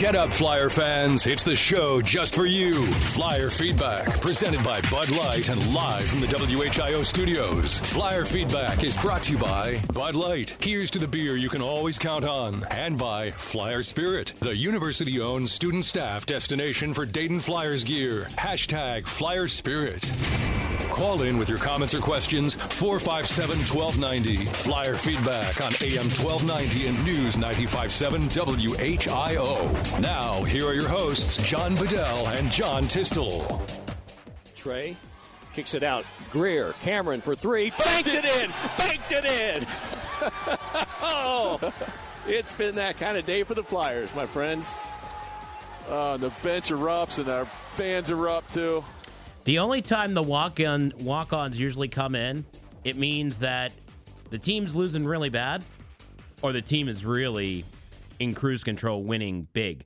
Get up, Flyer fans. It's the show just for you. Flyer Feedback, presented by Bud Light and live from the WHIO studios. Flyer Feedback is brought to you by Bud Light. Here's to the beer you can always count on. And by Flyer Spirit, the university owned student staff destination for Dayton Flyers gear. Hashtag Flyer Spirit. Call in with your comments or questions 457 1290. Flyer feedback on AM 1290 and News 957 WHIO. Now, here are your hosts, John Bedell and John Tisdale. Trey kicks it out. Greer, Cameron for three. Banked it in! Banked it in! oh, it's been that kind of day for the Flyers, my friends. Uh, the bench erupts and our fans erupt too. The only time the walk-on walk-ons usually come in, it means that the team's losing really bad, or the team is really in cruise control, winning big.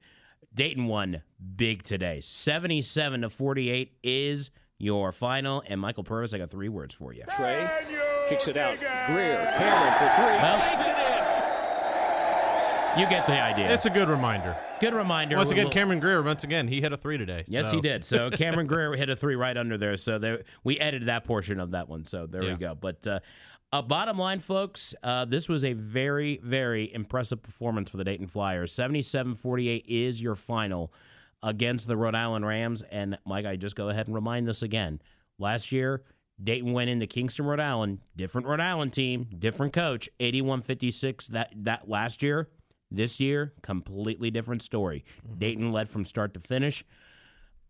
Dayton won big today, seventy-seven to forty-eight is your final. And Michael Purvis, I got three words for you. Trey kicks it out. Greer, Cameron for three. Well- Banked it in! You get the idea. It's a good reminder. good reminder. Once again, Cameron Greer. Once again, he hit a three today. Yes, so- he did. So Cameron Greer hit a three right under there. So there, we edited that portion of that one. So there we go. But uh, uh, bottom line, folks, uh, this was a very, very impressive performance for the Dayton Flyers. 77 48 is your final against the Rhode Island Rams. And Mike, I just go ahead and remind this again. Last year, Dayton went into Kingston, Rhode Island, different Rhode Island team, different coach, 81 56 that, that last year. This year, completely different story. Dayton led from start to finish.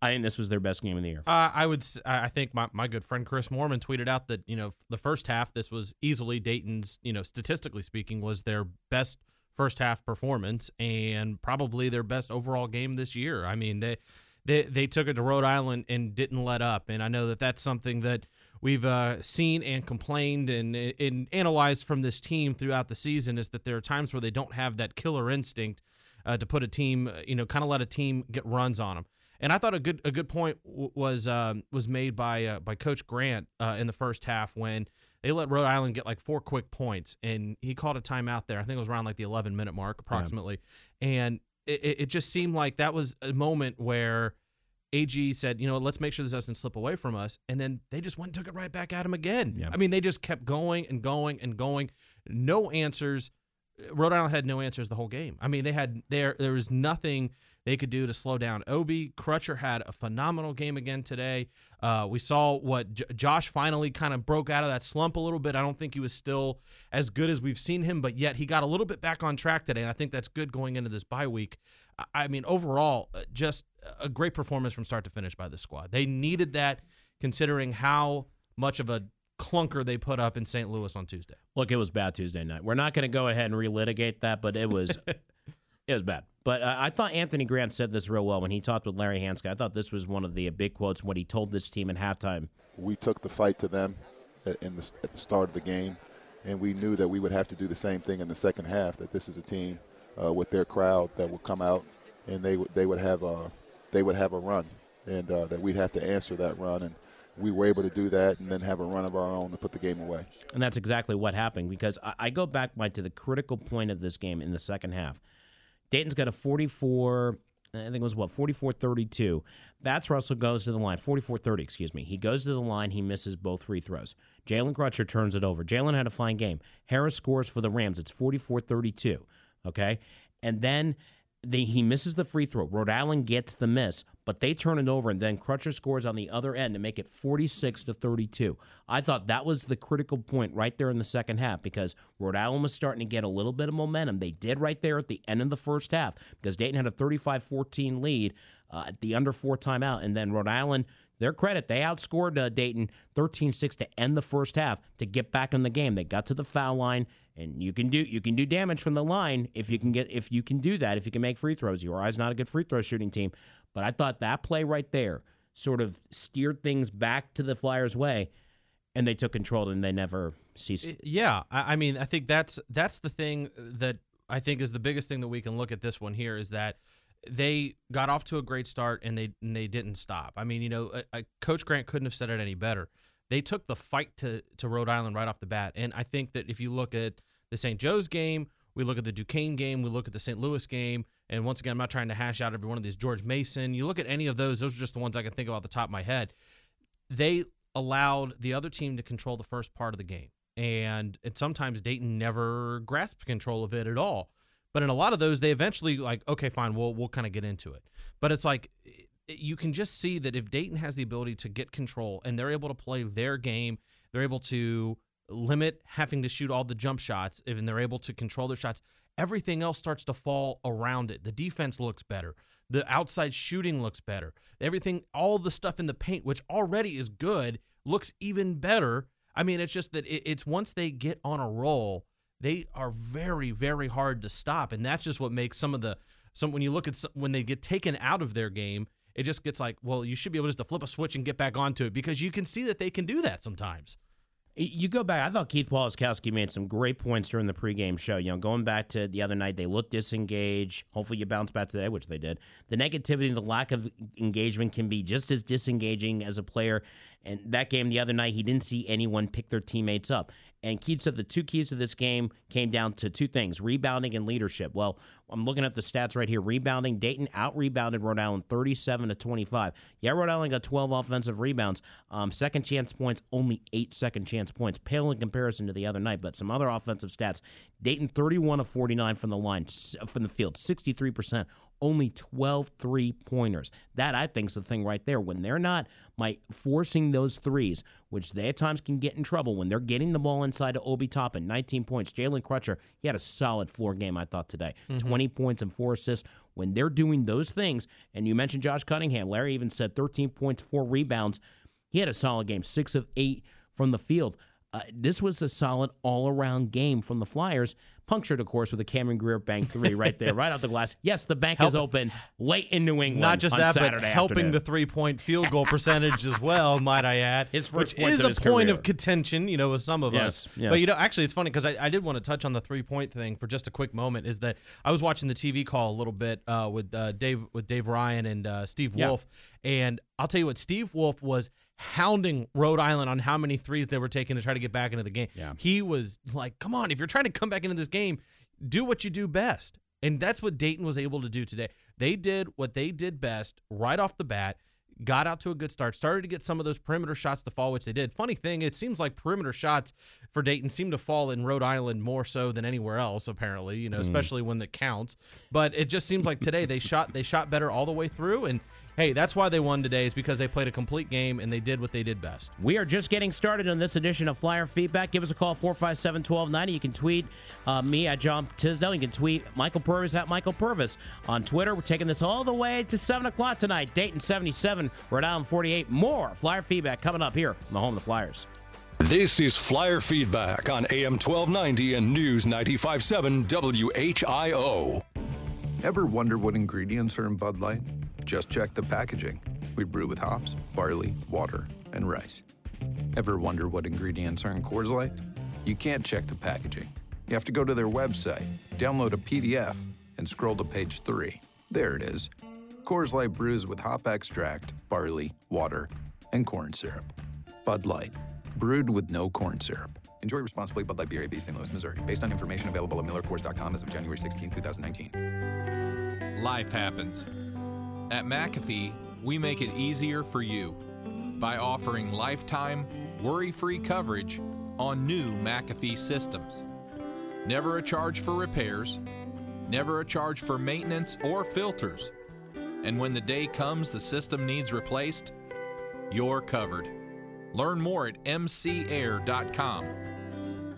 I think this was their best game of the year. Uh, I would. I think my, my good friend Chris Mormon tweeted out that you know the first half this was easily Dayton's you know statistically speaking was their best first half performance and probably their best overall game this year. I mean they they they took it to Rhode Island and didn't let up, and I know that that's something that we've uh, seen and complained and, and analyzed from this team throughout the season is that there are times where they don't have that killer instinct uh, to put a team, uh, you know, kind of let a team get runs on them. And I thought a good a good point w- was um, was made by uh, by Coach Grant uh, in the first half when they let Rhode Island get like four quick points, and he called a timeout there. I think it was around like the 11 minute mark approximately, and it, it it just seemed like that was a moment where AG said, you know, let's make sure this doesn't slip away from us, and then they just went and took it right back at him again. Yeah. I mean, they just kept going and going and going, no answers. Rhode Island had no answers the whole game. I mean, they had there there was nothing they could do to slow down Obi. Crutcher had a phenomenal game again today. Uh, we saw what J- Josh finally kind of broke out of that slump a little bit. I don't think he was still as good as we've seen him, but yet he got a little bit back on track today, and I think that's good going into this bye week. I- I mean, overall, uh, just a great performance from start to finish by the squad. They needed that, considering how much of a clunker they put up in St. Louis on Tuesday. Look, it was bad Tuesday night. We're not going to go ahead and relitigate that, but it was it was bad. But uh, I thought Anthony Grant said this real well when he talked with Larry Hansgen. I thought this was one of the big quotes when he told this team at halftime. we took the fight to them at, in the, at the start of the game, and we knew that we would have to do the same thing in the second half. That this is a team uh, with their crowd that would come out, and they would they would have a they would have a run, and uh, that we'd have to answer that run, and we were able to do that, and then have a run of our own to put the game away. And that's exactly what happened because I, I go back to the critical point of this game in the second half. Dayton's got a 44, I think it was what, 44 32. Fatts Russell goes to the line, 44 30, excuse me. He goes to the line, he misses both free throws. Jalen Crutcher turns it over. Jalen had a fine game. Harris scores for the Rams. It's 44 32. Okay. And then he misses the free throw. Rhode Island gets the miss, but they turn it over, and then Crutcher scores on the other end to make it 46 to 32. I thought that was the critical point right there in the second half because Rhode Island was starting to get a little bit of momentum. They did right there at the end of the first half because Dayton had a 35 14 lead uh, at the under four timeout, and then Rhode Island. Their credit, they outscored uh, Dayton 13 6 to end the first half to get back in the game. They got to the foul line, and you can do you can do damage from the line if you can get if you can do that if you can make free throws. URI is not a good free throw shooting team, but I thought that play right there sort of steered things back to the Flyers' way, and they took control and they never ceased. Yeah, I, I mean, I think that's that's the thing that I think is the biggest thing that we can look at this one here is that they got off to a great start and they and they didn't stop. I mean, you know, uh, uh, Coach Grant couldn't have said it any better. They took the fight to to Rhode Island right off the bat, and I think that if you look at the St. Joe's game We look at the Duquesne game. We look at the St. Louis game. And once again, I'm not trying to hash out every one of these. George Mason. You look at any of those; those are just the ones I can think of off the top of my head. They allowed the other team to control the first part of the game, and and sometimes Dayton never grasped control of it at all. But in a lot of those, they eventually like, okay, fine, we'll we'll kind of get into it. But it's like you can just see that if Dayton has the ability to get control and they're able to play their game, they're able to limit having to shoot all the jump shots, and they're able to control their shots. Everything else starts to fall around it. The defense looks better. The outside shooting looks better. Everything, all the stuff in the paint, which already is good, looks even better. I mean, it's just that it's once they get on a roll, they are very, very hard to stop, and that's just what makes some of the some when you look at some, when they get taken out of their game, it just gets like, well, you should be able just to flip a switch and get back onto it because you can see that they can do that sometimes. You go back. I thought Keith Waleskowski made some great points during the pregame show. You know, going back to the other night, they looked disengaged. Hopefully, you bounce back today, which they did. The negativity, the lack of engagement can be just as disengaging as a player. And that game the other night, he didn't see anyone pick their teammates up. And Keith said the two keys to this game came down to two things rebounding and leadership. Well, I'm looking at the stats right here. Rebounding, Dayton out rebounded Rhode Island 37 to 25. Yeah, Rhode Island got 12 offensive rebounds. Um, second chance points, only eight second chance points. Pale in comparison to the other night, but some other offensive stats. Dayton 31 of 49 from the line, from the field, 63% only 12 three pointers. That I think is the thing right there. When they're not my forcing those threes, which they at times can get in trouble when they're getting the ball inside to Obi Toppin, 19 points. Jalen Crutcher, he had a solid floor game, I thought today. Mm-hmm. 20 points and four assists. When they're doing those things, and you mentioned Josh Cunningham, Larry even said 13 points, four rebounds. He had a solid game, six of eight from the field. Uh, this was a solid all around game from the Flyers punctured, of course, with a Cameron Greer bank three right there, right out the glass. Yes, the bank Help. is open late in New England. Not just that, Saturday but helping afternoon. the three point field goal percentage as well, might I add. His first which is a point career. of contention, you know, with some of yes, us. Yes. But, you know, actually, it's funny because I, I, did want to touch on the three point thing for just a quick moment. Is that I was watching the TV call a little bit uh, with uh, Dave with Dave Ryan and uh, Steve Wolf, yeah. and I'll tell you what, Steve Wolf was hounding Rhode Island on how many threes they were taking to try to get back into the game. Yeah. He was like, "Come on, if you're trying to come back into this game, do what you do best. And that's what Dayton was able to do today. They did what they did best right off the bat, got out to a good start, started to get some of those perimeter shots to fall, which they did. Funny thing, it seems like perimeter shots for Dayton seem to fall in Rhode Island more so than anywhere else, apparently, you know, mm. especially when it counts. But it just seems like today they shot they shot better all the way through and hey, that's why they won today is because they played a complete game and they did what they did best. We are just getting started on this edition of Flyer Feedback. Give us a call, 457 1290. You can tweet uh, me at John Tisdale. You can tweet Michael Purvis at Michael Purvis on Twitter. We're taking this all the way to 7 o'clock tonight. Dayton 77, Rhode Island 48. More Flyer Feedback coming up here on the home of the Flyers. This is Flyer Feedback on AM 1290 and News 957 WHIO. Ever wonder what ingredients are in Bud Light? Just check the packaging. We brew with hops, barley, water, and rice. Ever wonder what ingredients are in Coors Light? You can't check the packaging. You have to go to their website, download a PDF, and scroll to page three. There it is. Coors Light brews with hop extract, barley, water, and corn syrup. Bud Light, brewed with no corn syrup. Enjoy responsibly. Bud Light Beer, AB, St. Louis, Missouri. Based on information available at MillerCoors.com as of January 16, 2019. Life happens at McAfee, we make it easier for you by offering lifetime, worry free coverage on new McAfee systems. Never a charge for repairs, never a charge for maintenance or filters. And when the day comes the system needs replaced, you're covered. Learn more at mcair.com.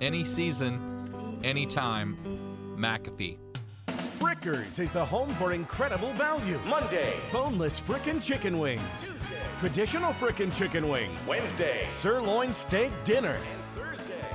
Any season, anytime, McAfee. Frickers is the home for incredible value. Monday, boneless frickin' chicken wings. Tuesday, traditional frickin' chicken wings. Wednesday, sirloin steak dinner.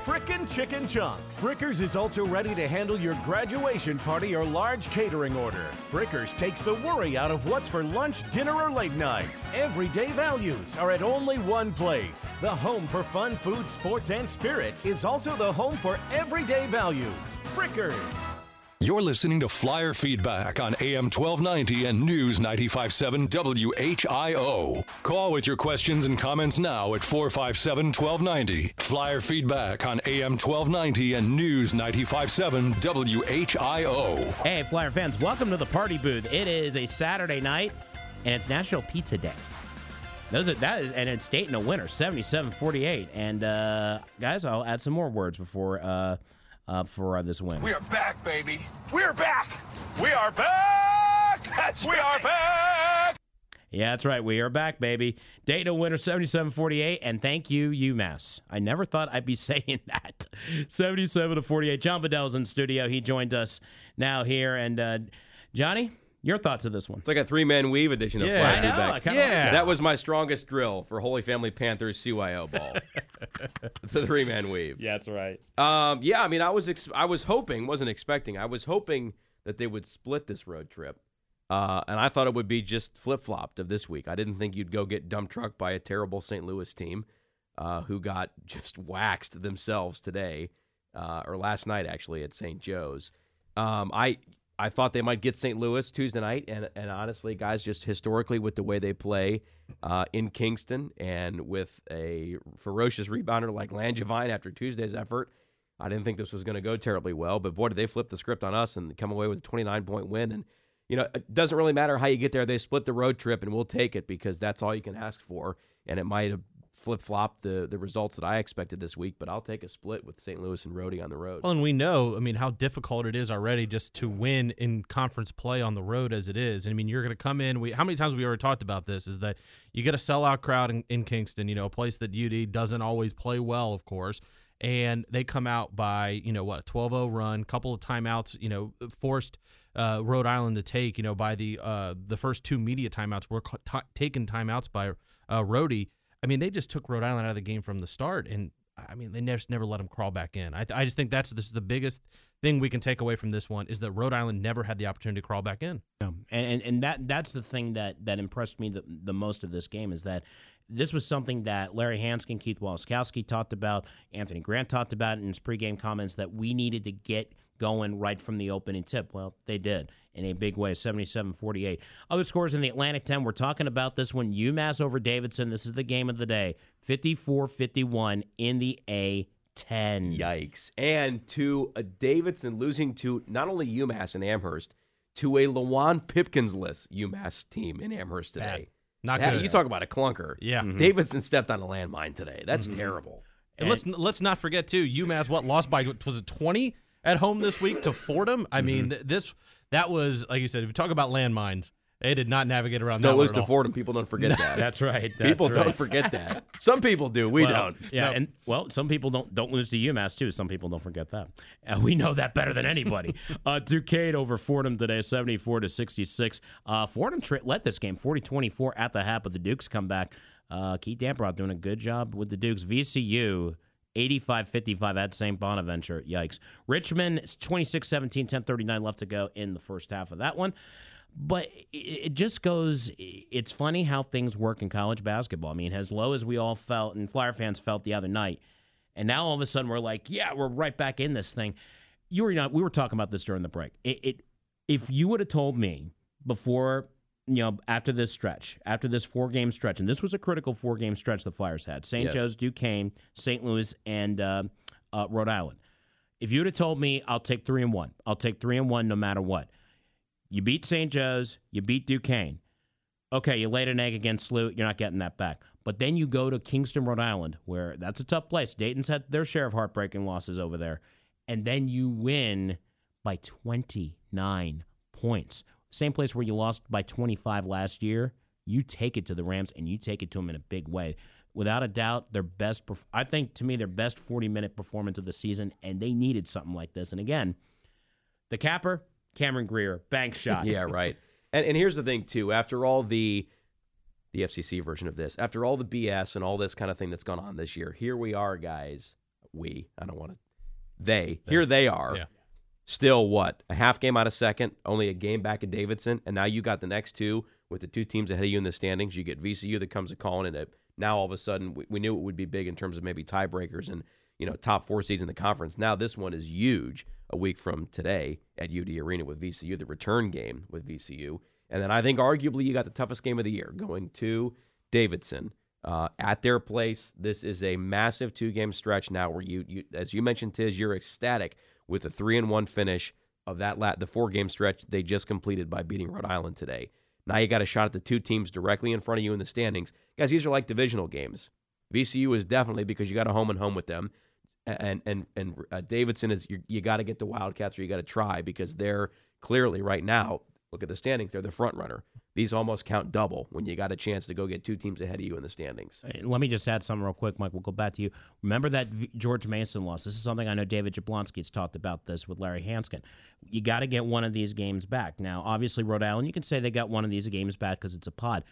Frickin' chicken chunks. Frickers is also ready to handle your graduation party or large catering order. Frickers takes the worry out of what's for lunch, dinner, or late night. Everyday values are at only one place. The home for fun, food, sports, and spirits is also the home for everyday values. Frickers. You're listening to Flyer Feedback on AM 1290 and News 957 WHIO. Call with your questions and comments now at 457 1290. Flyer Feedback on AM 1290 and News 957 WHIO. Hey, Flyer fans, welcome to the party booth. It is a Saturday night, and it's National Pizza Day. Those are, that is, and it's Dayton a winner, 77-48. And uh, guys, I'll add some more words before uh, uh, for uh, this win. We are back, baby. We are back. We are back. That's we are back. Yeah, that's right. We are back, baby. Dayton a winner, 77-48. And thank you, UMass. I never thought I'd be saying that. 77 to 48. John Bedell's in studio. He joined us now here. And uh, Johnny, your thoughts of this one? It's like a three man weave edition of Yeah, Flag I know. Feedback. I like yeah. that. that was my strongest drill for Holy Family Panthers CYO ball. the three man weave. Yeah, that's right. Um, yeah, I mean, I was ex- I was hoping, wasn't expecting. I was hoping that they would split this road trip, uh, and I thought it would be just flip flopped of this week. I didn't think you'd go get dump trucked by a terrible St. Louis team, uh, who got just waxed themselves today, uh, or last night actually at St. Joe's. Um, I I thought they might get St. Louis Tuesday night, and and honestly, guys, just historically with the way they play uh, in Kingston and with a ferocious rebounder like Langevine after Tuesday's effort, I didn't think this was going to go terribly well. But boy, did they flip the script on us and come away with a 29 point win. And you know, it doesn't really matter how you get there. They split the road trip, and we'll take it because that's all you can ask for. And it might have flip flopped the the results that I expected this week, but I'll take a split with St. Louis and Rhodey on the road. Well, and we know, I mean, how difficult it is already just to win in conference play on the road as it is. And I mean, you're going to come in. We how many times we already talked about this? Is that you get a sellout crowd in, in Kingston, you know, a place that UD doesn't always play well, of course, and they come out by you know what a 12-0 run, couple of timeouts, you know, forced uh, Rhode Island to take, you know, by the uh, the first two media timeouts were ta taken timeouts by uh, Rhodey. I mean, they just took Rhode Island out of the game from the start, and I mean, they just never let them crawl back in. I, I just think that's this is the biggest thing we can take away from this one is that Rhode Island never had the opportunity to crawl back in. Yeah. And, and and that that's the thing that that impressed me the, the most of this game is that this was something that Larry Hansgen, Keith Waleskowski talked about, Anthony Grant talked about in his pregame comments that we needed to get going right from the opening tip. Well, they did in a big way, 77-48. Other scores in the Atlantic 10, we're talking about this one, UMass over Davidson. This is the game of the day, 54-51 in the A10. Yikes. And to a Davidson losing to not only UMass and Amherst, to a Luwane Pipkins list UMass team in Amherst today. Bad. Not That- good. You talk about a clunker. Yeah. Mm-hmm. Mhm. Davidson stepped on a landmine today. That's terrible. And, let's let's not forget too, UMass what lost by was it twenty at home this week to Fordham. I mean, th- this that was like you said. If you talk about landmines, they did not navigate around. Don't that lose to. Fordham. People don't forget that. That's right. People that's don't forget that. Some people do. We Well, don't. Yeah, and well, some people don't don't lose to UMass too. Some people don't forget that. And we know that better than anybody. uh, Duquesne over Fordham today, seventy four to sixty six. Uh, Fordham tra- led this game 40-24 at the half, but the Dukes come back. Uh, Keith Dambrot doing a good job with the Dukes. VCU. 85-55 at St. Bonaventure. Yikes. Richmond 26-17, 10:39 left to go in the first half of that one. But it- it just goes. It's funny how things work in college basketball. I mean, as low as we all felt, and Flyer fans felt the other night, and now all of a sudden we're like, yeah, we're right back in this thing. You were not. We were talking about this during the break. It, it if you would have told me before, you know, after this stretch, after this four game stretch, and this was a critical four game stretch the Flyers had: St. Yes. Joe's, Duquesne, St. Louis, and uh, uh, Rhode Island. If you would have told me, I'll take three and one. I'll take three and one no matter what. You beat St. Joe's, you beat Duquesne. Okay, you laid an egg against SLU, you're not getting that back. But then you go to Kingston, Rhode Island, where that's a tough place. Dayton's had their share of heartbreaking losses over there. And then you win by 29 points. Same place where you lost by 25 last year. You take it to the Rams and you take it to them in a big way. Without a doubt, their best, I think to me, their best 40 minute performance of the season. And they needed something like this. And again, the capper, Cameron Greer, bank shot. Yeah, right. And and here's the thing too. After all the the FCC version of this, after all the BS and all this kind of thing that's gone on this year, here we are, guys. We. I don't want to. They. Here they are. Yeah. Still, what a half game out of second, only a game back at Davidson, and now you got the next two with the two teams ahead of you in the standings. You get VCU that comes a calling, and it, now all of a sudden we, we knew it would be big in terms of maybe tiebreakers and you know top four seeds in the conference. Now this one is huge. A week from today at UD Arena with VCU, the return game with VCU, and then I think arguably you got the toughest game of the year going to Davidson uh, at their place. This is a massive two game stretch now where you, you, as you mentioned, Tiz, you're ecstatic with a three and one finish of that lat the four game stretch they just completed by beating Rhode Island today. Now you got a shot at the two teams directly in front of you in the standings, guys. These are like divisional games. VCU is definitely because you got a home and home with them, and and and uh, Davidson is you, you got to get the Wildcats or you got to try because they're clearly right now. Look at the standings; they're the front runner these almost count double when you got a chance to go get two teams ahead of you in the standings. Let me just add something real quick, Mike. We'll go back to you. Remember that George Mason loss? This is something I know David Jablonski has talked about this with Larry Hansgen. You got to get one of these games back. Now, obviously, Rhode Island, you can say they got one of these games back because it's a pod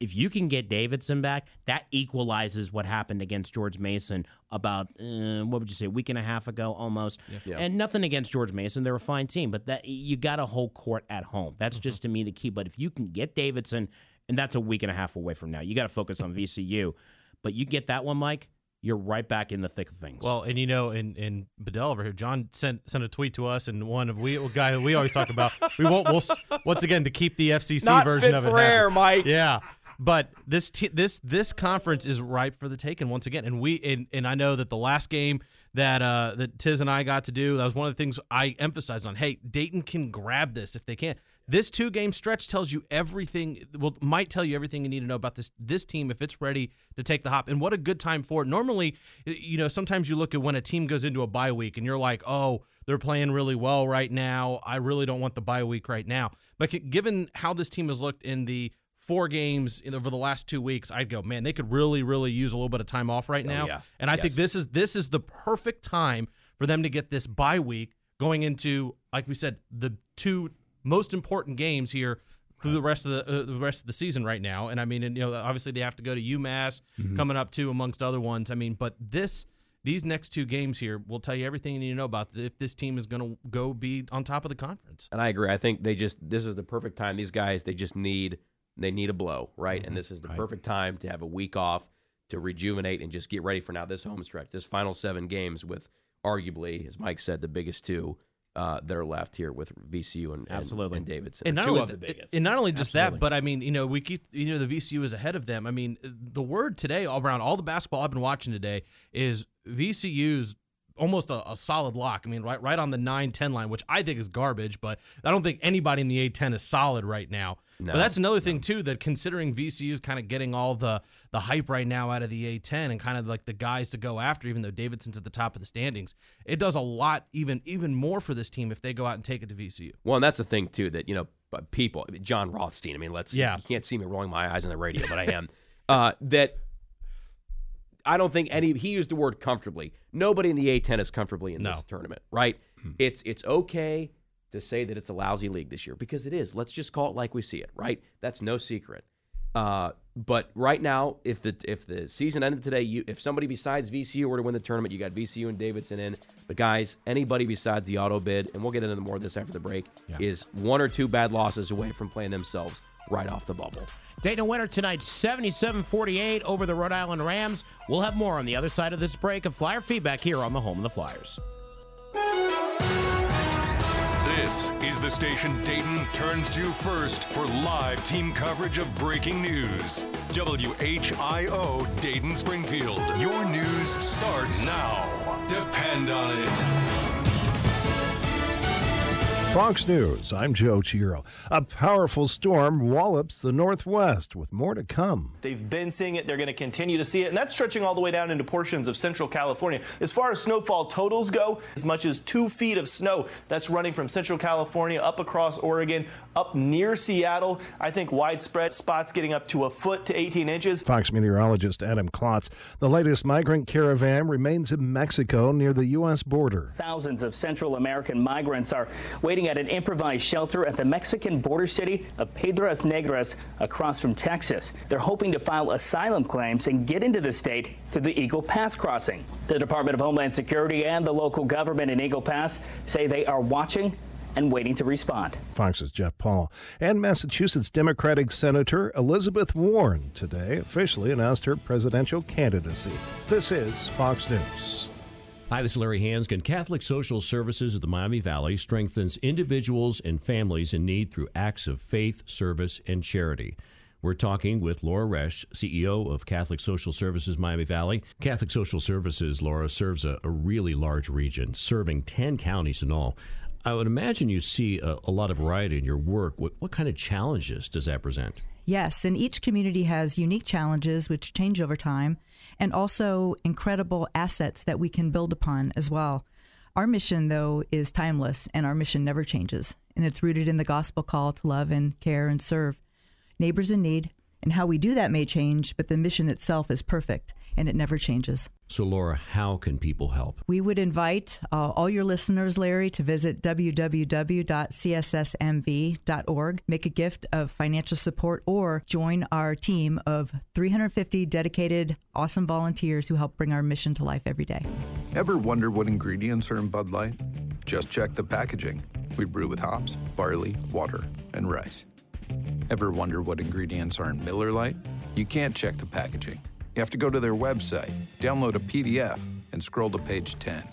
if you can get Davidson back, that equalizes what happened against George Mason about uh, what would you say, a week and a half ago almost. Yeah. Yeah. And nothing against George Mason, they're a fine team, but that you got a whole court at home. That's mm-hmm. just to me the key. But if you can get Davidson, and that's a week and a half away from now, you got to focus on VCU. But you get that one, Mike. You're right back in the thick of things. Well, and you know, in in Bedell over here, John sent sent a tweet to us, and one of we guy that we always talk about. We won't. We'll once again to keep the FCC Not version fit of it. For air, Mike. Yeah, but this t- this this conference is ripe for the taking once again. And we and, and I know that the last game that uh, that Tiz and I got to do that was one of the things I emphasized on. Hey, Dayton can grab this if they can. This two game stretch tells you everything. Well, might tell you everything you need to know about this this team if it's ready to take the hop. And what a good time for it. Normally, you know, sometimes you look at when a team goes into a bye week and you're like, oh, they're playing really well right now. I really don't want the bye week right now. But given how this team has looked in the four games over the last two weeks, I'd go, man, they could really, really use a little bit of time off right oh, now. Oh, yeah. And I yes. think this is this is the perfect time for them to get this bye week going into, like we said, the two most important games here through the rest of the, uh, the rest of the season right now. And I mean, and, you know, obviously they have to go to UMass mm-hmm. coming up too, amongst other ones. I mean, but this these next two games here will tell you everything you need to know about if this team is going to go be on top of the conference. And I agree. I think they just this is the perfect time. These guys they just need they need a blow, right? Mm-hmm. And this is the right. perfect time to have a week off to rejuvenate and just get ready for now this home stretch, this final seven games with arguably, as Mike said, the biggest two uh, that are left here with VCU and, absolutely and, and Davidson. And not, two only, the biggest. and not only just absolutely. that, but I mean, you know, we keep you know the VCU is ahead of them. I mean, the word today all around all the basketball I've been watching today is VCU's almost a, a, solid lock. I mean, right right on the 9-10 line, which I think is garbage, but I don't think anybody in the A10 is solid right now. No, but that's another thing too that considering VCU is kind of getting all the the hype right now out of the A10 and kind of like the guys to go after, even though Davidson's at the top of the standings, it does a lot even even more for this team if they go out and take it to VCU. Well, and that's the thing too that you know people, John Rothstein. I mean, let's yeah, you can't see me rolling my eyes on the radio, but I am. uh, that I don't think any. He used the word comfortably. Nobody in the A10 is comfortably in no. this tournament, right? Hmm. It's it's okay to say that it's a lousy league this year because it is. Let's just call it like we see it, right? That's no secret. Uh, but right now, if the if the season ended today, you if somebody besides VCU were to win the tournament, you got VCU and Davidson in. But guys, anybody besides the auto bid, and we'll get into more of this after the break, yeah. is one or two bad losses away from playing themselves right off the bubble. Dayton winner tonight, 77-48 over the Rhode Island Rams. We'll have more on the other side of this break of Flyer feedback here on the home of the Flyers. This is the station Dayton turns to first for live team coverage of breaking news. WHIO Dayton Springfield. Your news starts now. Depend on it. Fox News, I'm Joe Chiro. A powerful storm wallops the Northwest with more to come. They've been seeing it, they're going to continue to see it, and that's stretching all the way down into portions of central California. As far as snowfall totals go, as much as two feet of snow that's running from central California up across Oregon, up near Seattle. I think widespread spots getting up to a foot to 18 inches. Fox meteorologist Adam Klotz. The latest migrant caravan remains in Mexico near the U.S. border. Thousands of Central American migrants are waiting at an improvised shelter at the Mexican border city of Piedras Negras across from Texas. They're hoping to file asylum claims and get into the state through the Eagle Pass crossing. The Department of Homeland Security and the local government in Eagle Pass say they are watching and waiting to respond. Fox's Jeff Paul. And Massachusetts Democratic Senator Elizabeth Warren today officially announced her presidential candidacy. This is Fox News. Hi, this is Larry Hansgen. Catholic Social Services of the Miami Valley strengthens individuals and families in need through acts of faith, service, and charity. We're talking with Laura Resch, CEO of Catholic Social Services Miami Valley. Catholic Social Services, Laura, serves a, a really large region, serving 10 counties in all. I would imagine you see a, a lot of variety in your work. What, what kind of challenges does that present? Yes, and each community has unique challenges which change over time and also incredible assets that we can build upon as well. Our mission, though, is timeless and our mission never changes. And it's rooted in the gospel call to love and care and serve neighbors in need. And how we do that may change, but the mission itself is perfect and it never changes. So, Laura, how can people help? We would invite uh, all your listeners, Larry, to visit www.cssmv.org, make a gift of financial support, or join our team of 350 dedicated, awesome volunteers who help bring our mission to life every day. Ever wonder what ingredients are in Bud Light? Just check the packaging. We brew with hops, barley, water, and rice. Ever wonder what ingredients are in Miller Lite? You can't check the packaging. You have to go to their website, download a PDF, and scroll to page 10.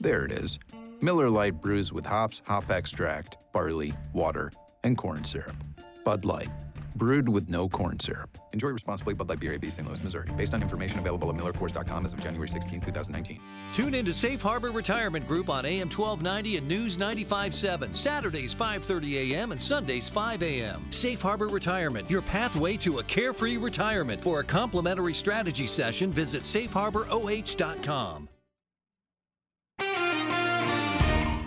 There it is. Miller Lite brews with hops, hop extract, barley, water, and corn syrup. Bud Light, brewed with no corn syrup. Enjoy responsibly. Bud Light Beer, AB, St. Louis, Missouri. Based on information available at MillerCoors.com as of January 16, 2019. Tune in to Safe Harbor Retirement Group on AM 1290 and News 95.7, Saturdays 5.30 a.m. and Sundays 5 a.m. Safe Harbor Retirement, your pathway to a carefree retirement. For a complimentary strategy session, visit safeharboroh.com.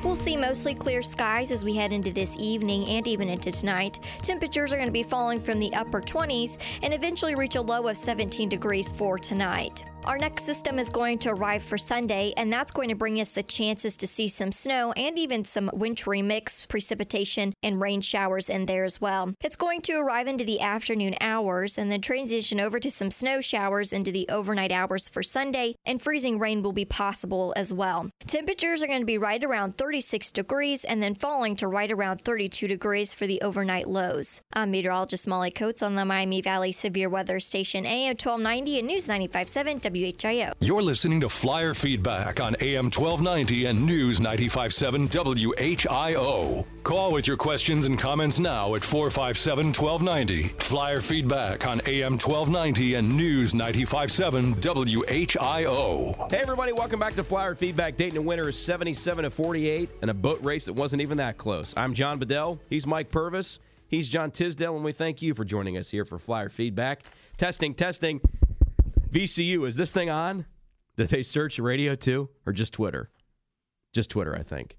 We'll see mostly clear skies as we head into this evening and even into tonight. Temperatures are going to be falling from the upper 20s and eventually reach a low of 17 degrees for tonight. Our next system is going to arrive for Sunday, and that's going to bring us the chances to see some snow and even some wintry mix precipitation and rain showers in there as well. It's going to arrive into the afternoon hours and then transition over to some snow showers into the overnight hours for Sunday, and freezing rain will be possible as well. Temperatures are going to be right around 36 degrees and then falling to right around 32 degrees for the overnight lows. I'm meteorologist Molly Coates on the Miami Valley Severe Weather Station AM 1290 and News 957 WHIO. You're listening to Flyer Feedback on AM 1290 and News 957 WHIO. Call with your questions and comments now at 457 1290. Flyer Feedback on AM 1290 and News 957 WHIO. Hey everybody, welcome back to Flyer Feedback. Dayton winner is 77 to 48 and a boat race that wasn't even that close. I'm John Bedell. He's Mike Purvis. He's John Tisdale, and we thank you for joining us here for Flyer Feedback. Testing, testing. VCU, is this thing on? Did they search radio too, or just Twitter? Just Twitter, I think.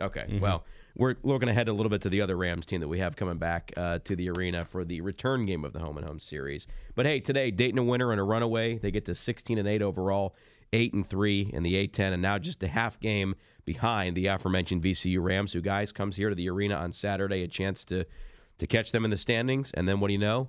Okay, Mm-hmm. well, we're looking ahead a little bit to the other Rams team that we have coming back uh, to the arena for the return game of the home and home series. But hey, today Dayton a winner and a runaway. They get to 16 and 8 overall, 8 and 3 in the A10, and now just a half game behind the aforementioned VCU Rams, who guys comes here to the arena on Saturday, a chance to to catch them in the standings, and then what do you know?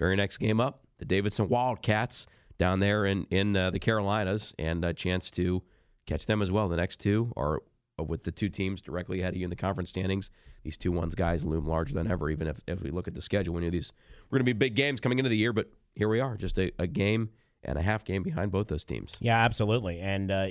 Very next game up, the Davidson Wildcats down there in in uh, the Carolinas, and a chance to catch them as well. The next two are with the two teams directly ahead of you in the conference standings. These two ones guys loom larger than ever. Even if, if we look at the schedule, we knew these were going to be big games coming into the year, but here we are, just a, a game and a half game behind both those teams. Yeah, absolutely. And uh,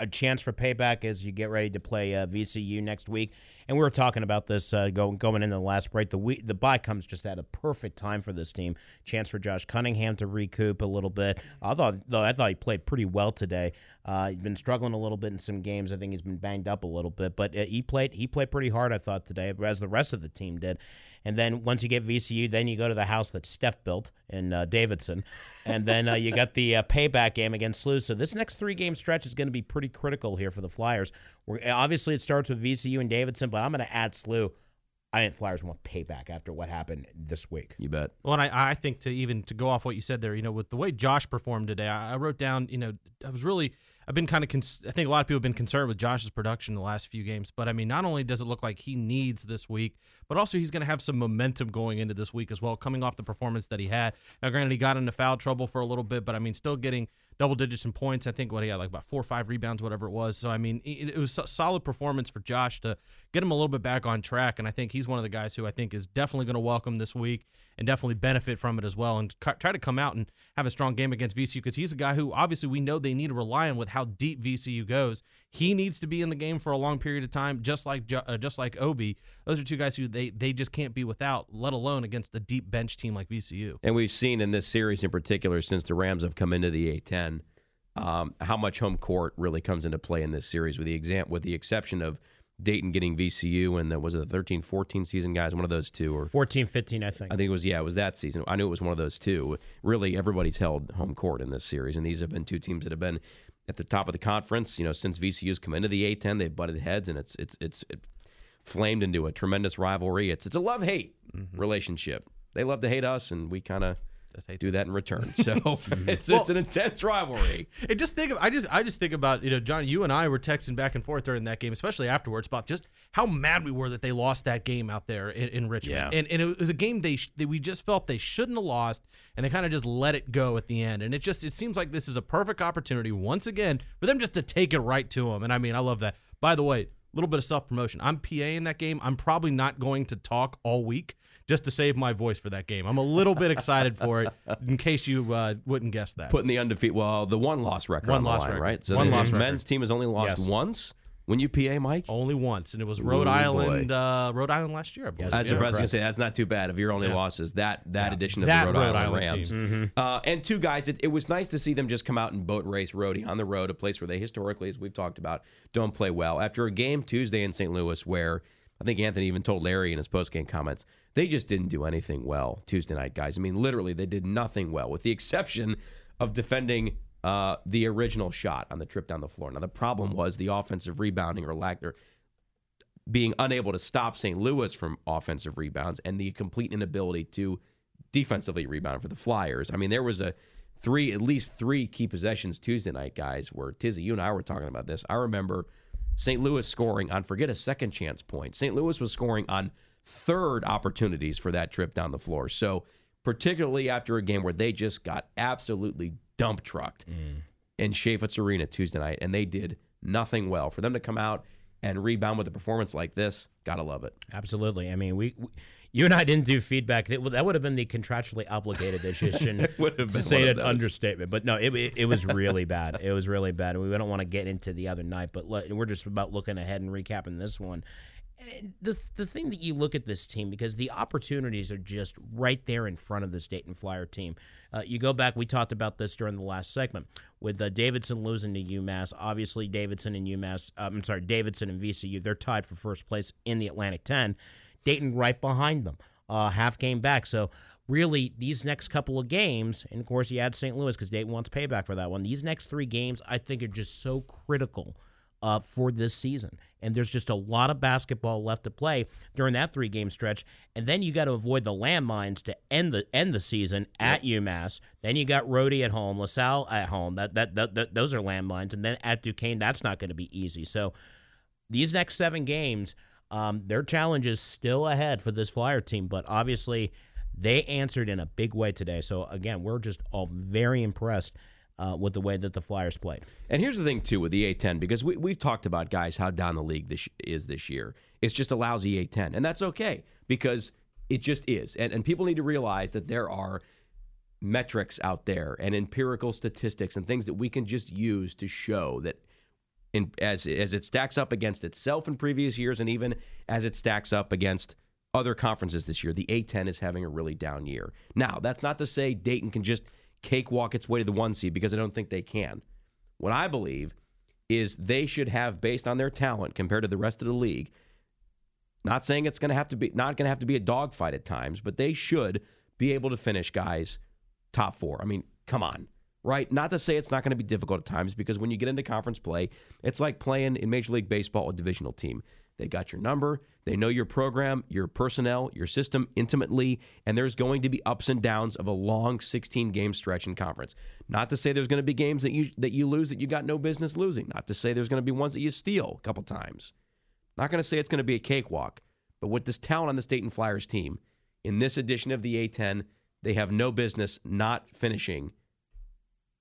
a chance for payback as you get ready to play uh, VCU next week. And we were talking about this uh, going going into the last break. The week, the bye comes just at a perfect time for this team. Chance for Josh Cunningham to recoup a little bit. I thought though I thought he played pretty well today. Uh, he's been struggling a little bit in some games. I think he's been banged up a little bit, but uh, he played he played pretty hard. I thought today, as the rest of the team did. And then once you get VCU, then you go to the house that Steph built in uh, Davidson, and then uh, you got the uh, payback game against SLU. So this next three game stretch is going to be pretty critical here for the Flyers. We're, eh, obviously, it starts with VCU and Davidson, but I'm going to add SLU. I think Flyers want payback after what happened this week. You bet. Well, and I, I think to even to go off what you said there, you know, with the way Josh performed today, I, I wrote down, you know, I was really, I've been kind of, cons- I think a lot of people have been concerned with Josh's production the last few games. But I mean, not only does it look like he needs this week, but also he's going to have some momentum going into this week as well, coming off the performance that he had. Now, granted, he got into foul trouble for a little bit, but I mean, still getting double digits in points. I think what he had like about four or five rebounds, whatever it was. So I mean, it, it was a solid performance for Josh to get him a little bit back on track. And I think he's one of the guys who I think is definitely going to welcome this week and definitely benefit from it as well, and c- try to come out and have a strong game against VCU because he's a guy who obviously we know they need to rely on with how deep VCU goes. He needs to be in the game for a long period of time, just like uh, just like Obi. Those are two guys who they they just can't be without, let alone against a deep bench team like VCU. And we've seen in this series in particular, since the Rams have come into the A10, um, how much home court really comes into play in this series. With the exam, with the exception of Dayton getting VCU and the, was it the 13 14 season, guys? One of those two, or 14 15, I think. I think it was, yeah, it was that season. I knew it was one of those two. Really, everybody's held home court in this series, and these have been two teams that have been at the top of the conference. You know, since VCU's come into the A10, they've butted heads, and it's it's it's it flamed into a tremendous rivalry. It's it's a love hate mm-hmm. relationship. They love to hate us, and we kind of do that in return. So it's Well- it's an intense rivalry. And just think of I just I just think about you know John you and I were texting back and forth during that game especially afterwards about just how mad we were that they lost that game out there in, in Richmond Yeah. and and it was a game they sh- that we just felt they shouldn't have lost and they kind of just let it go at the end and it just it seems like this is a perfect opportunity once again for them just to take it right to them and I mean I love that by the way little bit of self promotion I'm PA in that game I'm probably not going to talk all week just to save my voice for that game I'm a little bit excited for it in case you uh, wouldn't guess that Putting the undefeated, well, the one loss record One on the loss line, record. right? So One the loss record. men's team has only lost Yes. once when you PA, Mike. Only once, and it was Rhode Ooh, Island. Uh, Rhode Island last year. I believe. That's Yeah. what I was gonna say. That's not too bad. If your only Yeah. loss is that that edition of That the Rhode, Rhode Island, Island Rams, team. uh, and two guys. It, it was nice to see them just come out and boat race Rhodey on the road, a place where they historically, as we've talked about, don't play well. After a game Tuesday in St. Louis, where I think Anthony even told Larry in his postgame comments, they just didn't do anything well Tuesday night, guys. I mean, literally, they did nothing well, with the exception of defending. Uh, the original shot on the trip down the floor. Now the problem was the offensive rebounding or lack there being unable to stop St. Louis from offensive rebounds and the complete inability to defensively rebound for the Flyers. I mean, there was a three, at least three key possessions Tuesday night, guys, where Tizzy, you and I were talking about this. I remember St. Louis scoring on, forget a second chance point. St. Louis was scoring on third opportunities for that trip down the floor. So, particularly after a game where they just got absolutely dump trucked in Chaifetz Arena Tuesday night, and they did nothing well. For them to come out and rebound with a performance like this, gotta love it. Absolutely. I mean, we, we you and I didn't do feedback. That would- that would have been the contractually obligated decision It would have to been say it of those. understatement. But no, it, it, it was really bad. It was really bad. We don't want to get into the other night, but let, we're just about looking ahead and recapping this one. And the the thing that you look at this team because the opportunities are just right there in front of this Dayton Flyer team. Uh, you go back, we talked about this during the last segment with uh, Davidson losing to UMass. Obviously, Davidson and UMass. Um, I'm sorry, Davidson and VCU. They're tied for first place in the Atlantic 10. Dayton right behind them, uh, half game back. So really, these next couple of games, and of course you add St. Louis because Dayton wants payback for that one. These next three games, I think, are just so critical uh, for this season. And there's just a lot of basketball left to play during that three game stretch. And then you got to avoid the landmines to end the end the season at UMass. Then you got Rhodey at home, LaSalle at home. That, that that, that those are landmines. And then at Duquesne, that's not going to be easy. So these next seven games, um, their challenge is still ahead for this Flyer team. But obviously, they answered in a big way today. So again, we're just all very impressed uh, with the way that the Flyers played. And here's the thing too with the A10 because we we've talked about guys how down the league this is this year. It's just a lousy A10, and that's okay because it just is. And and people need to realize that there are metrics out there and empirical statistics and things that we can just use to show that in as as it stacks up against itself in previous years and even as it stacks up against other conferences this year, the A10 is having a really down year. Now, that's not to say Dayton can just cakewalk its way to the one seed because I don't think they can. What I believe is they should have, based on their talent compared to the rest of the league, not saying it's going to have to be not going to have to be a dogfight at times, but they should be able to finish guys top four. I mean, come on, right? Not to say it's not going to be difficult at times because when you get into conference play, it's like playing in Major League Baseball a divisional team. They got your number. They know your program, your personnel, your system intimately, and there's going to be ups and downs of a long 16 game stretch in conference. Not to say there's going to be games that you that you lose that you got no business losing. Not to say there's going to be ones that you steal a couple times. Not going to say it's going to be a cakewalk, but with this talent on the and Flyers team, in this edition of the A10, they have no business not finishing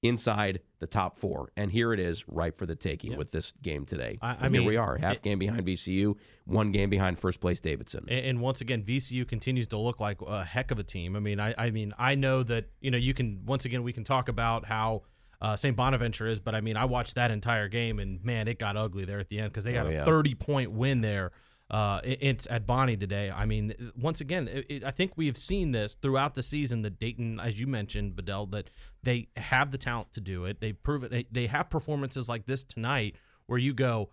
inside the top four. And here it is, ripe for the taking Yeah. with this game today. I- I And here mean, we are, half it- game behind VCU, one game behind first place Davidson. And, and once again, VCU continues to look like a heck of a team. I mean, I, I mean, I know that you know you can once again we can talk about how uh, St. Bonaventure is, but I mean, I watched that entire game and man, it got ugly there at the end because they got Oh, a thirty point win there. Uh, it's at Bonnie today. I mean, once again, it, it, I think we have seen this throughout the season that Dayton, as you mentioned, Bedell, that they have the talent to do it. They prove it. They, they have performances like this tonight where you go,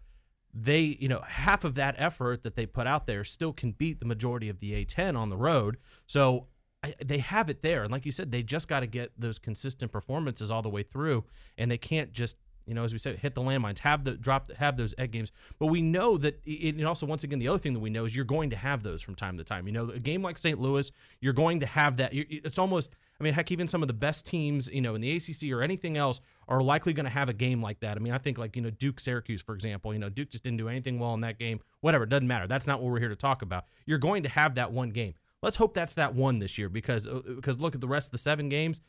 they, you know, half of that effort that they put out there still can beat the majority of the A10 on the road. So I, they have it there. And like you said, they just got to get those consistent performances all the way through, and they can't just. You know, as we said, hit the landmines, have the drop, have those egg games. But we know that, it, and also once again, the other thing that we know is you're going to have those from time to time. You know, a game like St. Louis, you're going to have that. It's almost, I mean, heck, even some of the best teams, you know, in the ACC or anything else, are likely going to have a game like that. I mean, I think like you know Duke Syracuse, for example. You know, Duke just didn't do anything well in that game. Whatever, doesn't matter. That's not what we're here to talk about. You're going to have that one game. Let's hope that's that one this year because uh, because look at the rest of the seven games.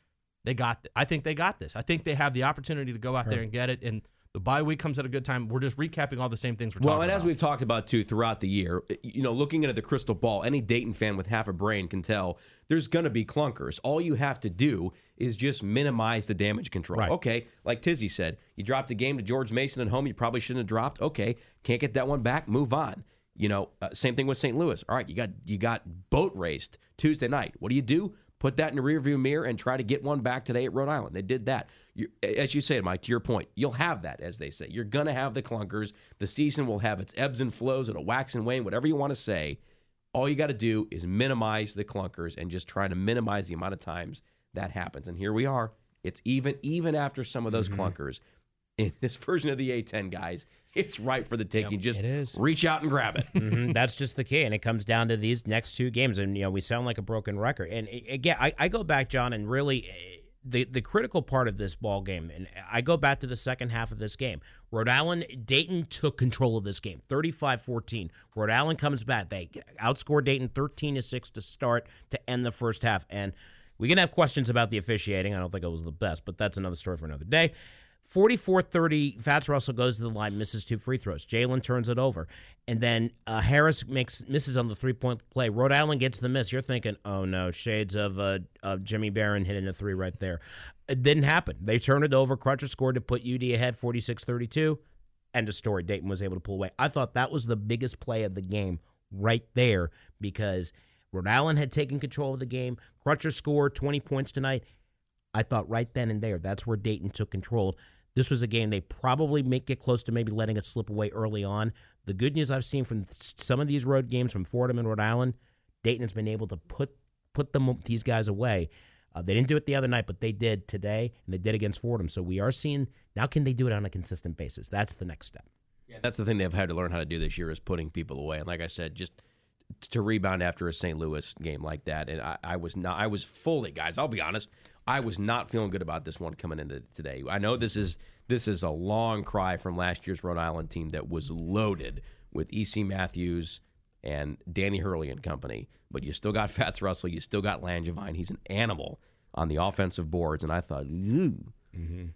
They got. I think they got this. I think they have the opportunity to go out Sure. there and get it. And the bye week comes at a good time. We're just recapping all the same things we're talking. Well, talking and about. as we've talked about too throughout the year, you know, looking into the crystal ball, any Dayton fan with half a brain can tell there's going to be clunkers. All you have to do is just minimize the damage control. Right. Okay, like Tizzy said, you dropped a game to George Mason at home you probably shouldn't have dropped. Okay, can't get that one back, move on. You know, uh, same thing with St. Louis. All right, you got you got boat raced Tuesday night. What do you do? Put that in the rearview mirror and try to get one back today at Rhode Island. They did that. You, as you say, Mike, to your point, you'll have that, as they say. You're going to have the clunkers. The season will have its ebbs and flows. It'll wax and wane, whatever you want to say. All you got to do is minimize the clunkers and just try to minimize the amount of times that happens. And here we are. It's even even after some of those mm-hmm. clunkers in this version of the A10 guys. It's right for the taking. Just it is. reach out and grab it. Mhm, That's just the key, and it comes down to these next two games. And you know, we sound like a broken record. And again, I, I go back, John, and really. eh, The, the critical part of this ball game, and I go back to the second half of this game. Rhode Island, Dayton took control of this game, 35-14. Rhode Island comes back. They outscore Dayton 13 to 6 to start to end the first half. And we can have questions about the officiating. I don't think it was the best, but that's another story for another day. 44-30, Fatts Russell goes to the line, misses two free throws. Jalen turns it over. And then uh, Harris makes misses on the three-point play. Rhode Island gets the miss. You're thinking, oh no, shades of, uh, of Jimmy Baron hitting a three right there. It didn't happen. They turned it over. Crutcher scored to put UD ahead 46-32. End of story. Dayton was able to pull away. I thought that was the biggest play of the game right there because Rhode Island had taken control of the game. Crutcher scored 20 points tonight. I thought right then and there, that's where Dayton took control. This was a game they probably make get close to maybe letting it slip away early on. The good news I've seen from some of these road games from Fordham and Rhode Island, Dayton has been able to put put them these guys away. Uh, they didn't do it the other night, but they did today, and they did against Fordham. So we are seeing now. Can they do it on a consistent basis? That's the next step. Yeah, that's the thing they've had to learn how to do this year is putting people away. And like I said, just to rebound after a St. Louis game like that, and I, I was not, I was fully, guys. I'll be honest, I was not feeling good about this one coming into today. I know this is this is a long cry from last year's Rhode Island team that was loaded with E.C. Matthews and Danny Hurley and company, but you still got Fatts Russell, you still got Langevine. He's an animal on the offensive boards, and I thought, ooh.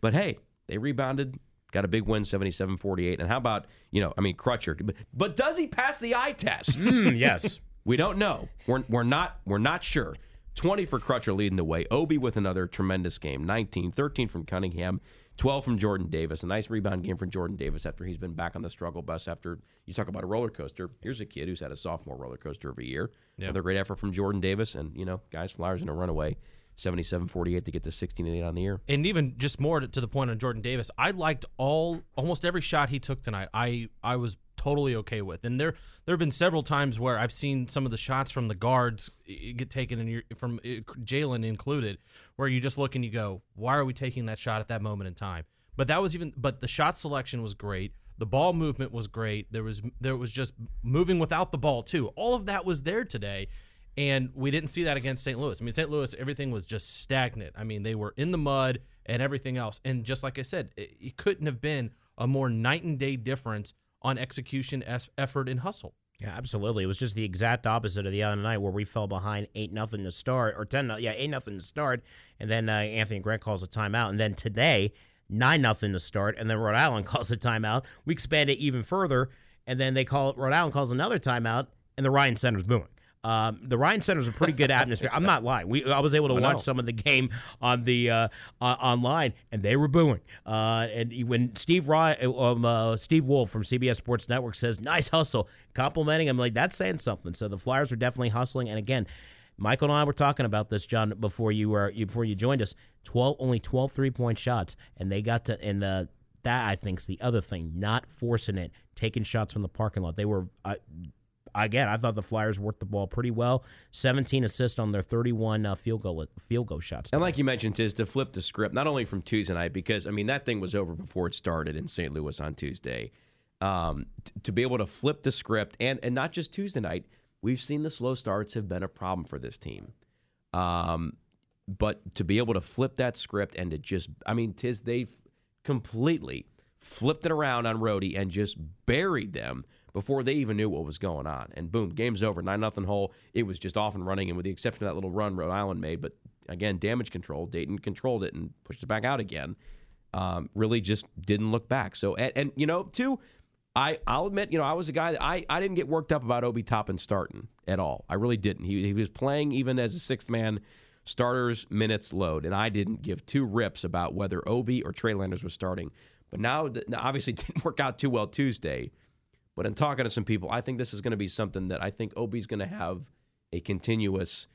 But hey, they rebounded, got a big win, 77-48. And how about, you know, I mean, Crutcher. But, but does he pass the eye test? Mm, yes. we don't know. We're, we're not we're not sure. 20 for Crutcher leading the way. Obi with another tremendous game. 19, 13 from Cunningham, 12 from Jordan Davis. A nice rebound game from Jordan Davis after he's been back on the struggle bus after you talk about a roller coaster. Here's a kid who's had a sophomore roller coaster of a year. Yeah. Another great effort from Jordan Davis. And, you know, guys, Flyers in a runaway. 77-48 to get to 16-8 on the year. and even just more to, to the point on Jordan Davis, I liked all almost every shot he took tonight. I I was totally okay with, and there there have been several times where I've seen some of the shots from the guards eh, get taken, and from eh, Jalen included, where you just look and you go, why are we taking that shot at that moment in time? But that was even, but the shot selection was great. The ball movement was great. There was there was just moving without the ball too. All of that was there today. And we didn't see that against St. Louis. I mean, St. Louis, everything was just stagnant. I mean, they were in the mud and everything else. And just like I said, it, it couldn't have been a more night and day difference on execution, effort, and hustle. Yeah, absolutely. It was just the exact opposite of the other night where we fell behind eight nothing to start or ten. Yeah, eight nothing to start, and then uh, Anthony Grant calls a timeout, and then today nine nothing to start, and then Rhode Island calls a timeout. We expand it even further, and then they call Rhode Island calls another timeout, and the Ryan Center's booing. Um, the Ryan Center is a pretty good atmosphere. I'm not lying. We I was able to I watch know. some of the game on the uh, uh, online, and they were booing. Uh, and when Steve Ryan, um, uh, Steve Wolf from CBS Sports Network says "nice hustle," complimenting him, like that's saying something. So the Flyers are definitely hustling. And again, Michael and I were talking about this, John, before you were before you joined us. Twelve only 12 three point shots, and they got to and uh, that I think's the other thing, not forcing it, taking shots from the parking lot. They were. Uh, Again, I thought the Flyers worked the ball pretty well. 17 assists on their 31 uh, field goal field goal shots. And like you mentioned, Tiz, to flip the script, not only from Tuesday night, because, I mean, that thing was over before it started in St. Louis on Tuesday. Um, t- to be able to flip the script, and, and not just Tuesday night, we've seen the slow starts have been a problem for this team. Um, but to be able to flip that script and to just, I mean, Tiz, they've completely flipped it around on Rhodey and just buried them before they even knew what was going on. And boom, game's over. 9 nothing hole. It was just off and running. And with the exception of that little run Rhode Island made, but again, damage control. Dayton controlled it and pushed it back out again. Um, really just didn't look back. So, and, and you know, too, I, I'll admit, you know, I was a guy that I, I didn't get worked up about Obi Toppin starting at all. I really didn't. He, he was playing even as a sixth man, starters minutes load, and I didn't give two rips about whether Obi or Trey Landers was starting. But now, obviously, didn't work out too well Tuesday. But in talking to some people, I think this is going to be something that I think Obi's going to have a continuous.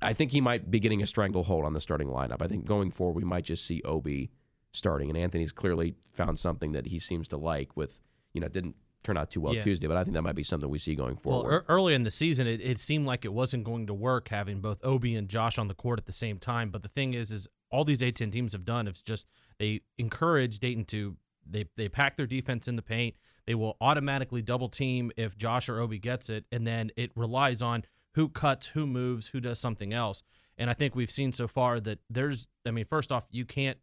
I think he might be getting a stranglehold on the starting lineup. I think going forward, we might just see Obi starting, and Anthony's clearly found something that he seems to like. With you know, it didn't turn out too well Yeah. Tuesday, but I think that might be something we see going Well, forward. ear- early in the season, it, it seemed like it wasn't going to work having both Obi and Josh on the court at the same time. But the thing is, is all these A10 teams have done is just they encourage Dayton to they they pack their defense in the paint. They will automatically double team if Josh or Obi gets it, and then it relies on who cuts, who moves, who does something else. And I think we've seen so far that there's, I mean, first off, you can't